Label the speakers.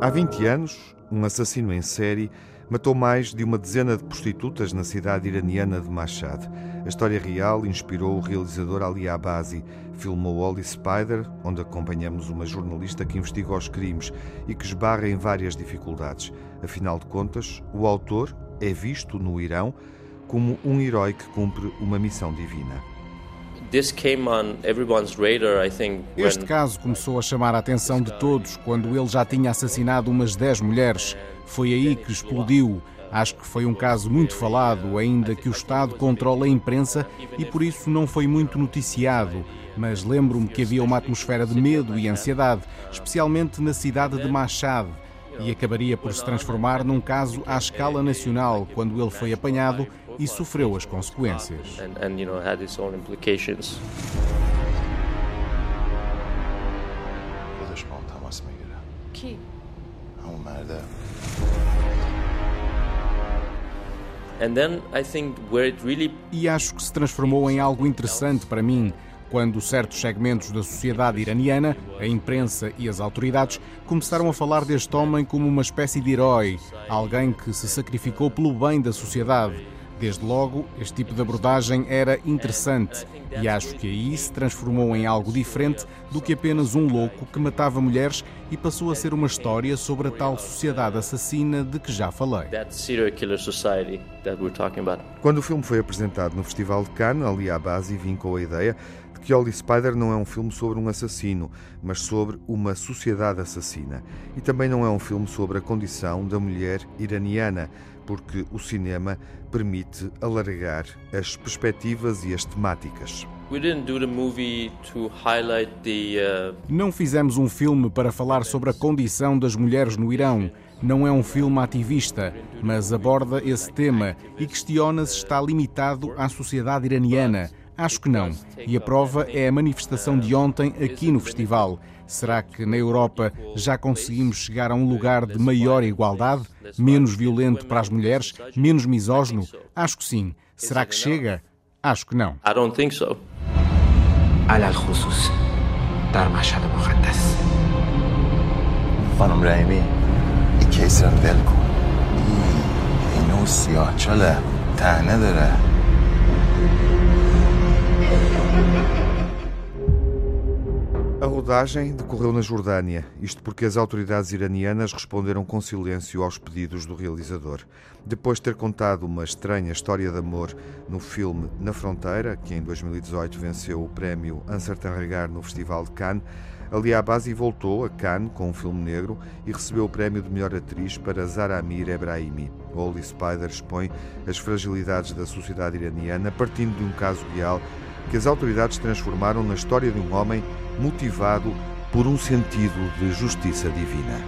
Speaker 1: Há 20 anos, um assassino em série matou mais de uma dezena de prostitutas na cidade iraniana de Mashhad. A história real inspirou o realizador Ali Abazi. Filmou Holly Spider, onde acompanhamos uma jornalista que investiga os crimes e que esbarra em várias dificuldades. Afinal de contas, o autor é visto no Irão como um herói que cumpre uma missão divina.
Speaker 2: Este caso começou a chamar a atenção de todos quando ele já tinha assassinado umas 10 mulheres. Foi aí que explodiu. Acho que foi um caso muito falado, ainda que o Estado controle a imprensa e por isso não foi muito noticiado. Mas lembro-me que havia uma atmosfera de medo e ansiedade, especialmente na cidade de Mashhad, e acabaria por se transformar num caso à escala nacional. Quando ele foi apanhado e sofreu as consequências. E acho que se transformou em algo interessante para mim quando certos segmentos da sociedade iraniana, a imprensa e as autoridades começaram a falar deste homem como uma espécie de herói, alguém que se sacrificou pelo bem da sociedade. Desde logo, este tipo de abordagem era interessante e acho que aí se transformou em algo diferente do que apenas um louco que matava mulheres e passou a ser uma história sobre a tal sociedade assassina de que já falei.
Speaker 1: Quando o filme foi apresentado no Festival de Cannes, Ali Abazi vincou a ideia de que Holly Spider não é um filme sobre um assassino, mas sobre uma sociedade assassina. E também não é um filme sobre a condição da mulher iraniana porque o cinema permite alargar as perspectivas e as temáticas. Uh,
Speaker 2: Não fizemos um filme para falar sobre a condição das mulheres no Irão. Não é um filme ativista, mas aborda esse tema e questiona se está limitado à sociedade iraniana. Acho que não. E a prova é a manifestação de ontem aqui no festival. Será que na Europa já conseguimos chegar a um lugar de maior igualdade, menos violento para as mulheres, menos misógino? Acho que sim. Será que chega? Acho que não. I don't think so. على الخصوص در مشهد مقدس خانم رحیمی این کیس رو دل کن این سیاه چاله تهنه داره
Speaker 1: A rodagem decorreu na Jordânia, isto porque as autoridades iranianas responderam com silêncio aos pedidos do realizador. Depois de ter contado uma estranha história de amor no filme Na Fronteira, que em 2018 venceu o prémio Ancertain Regard no Festival de Cannes, Ali Abazi voltou a Cannes com um filme negro e recebeu o prémio de melhor atriz para Zaramir Ebrahimi. Holy Spider expõe as fragilidades da sociedade iraniana partindo de um caso real que as autoridades transformaram na história de um homem motivado por um sentido de justiça divina.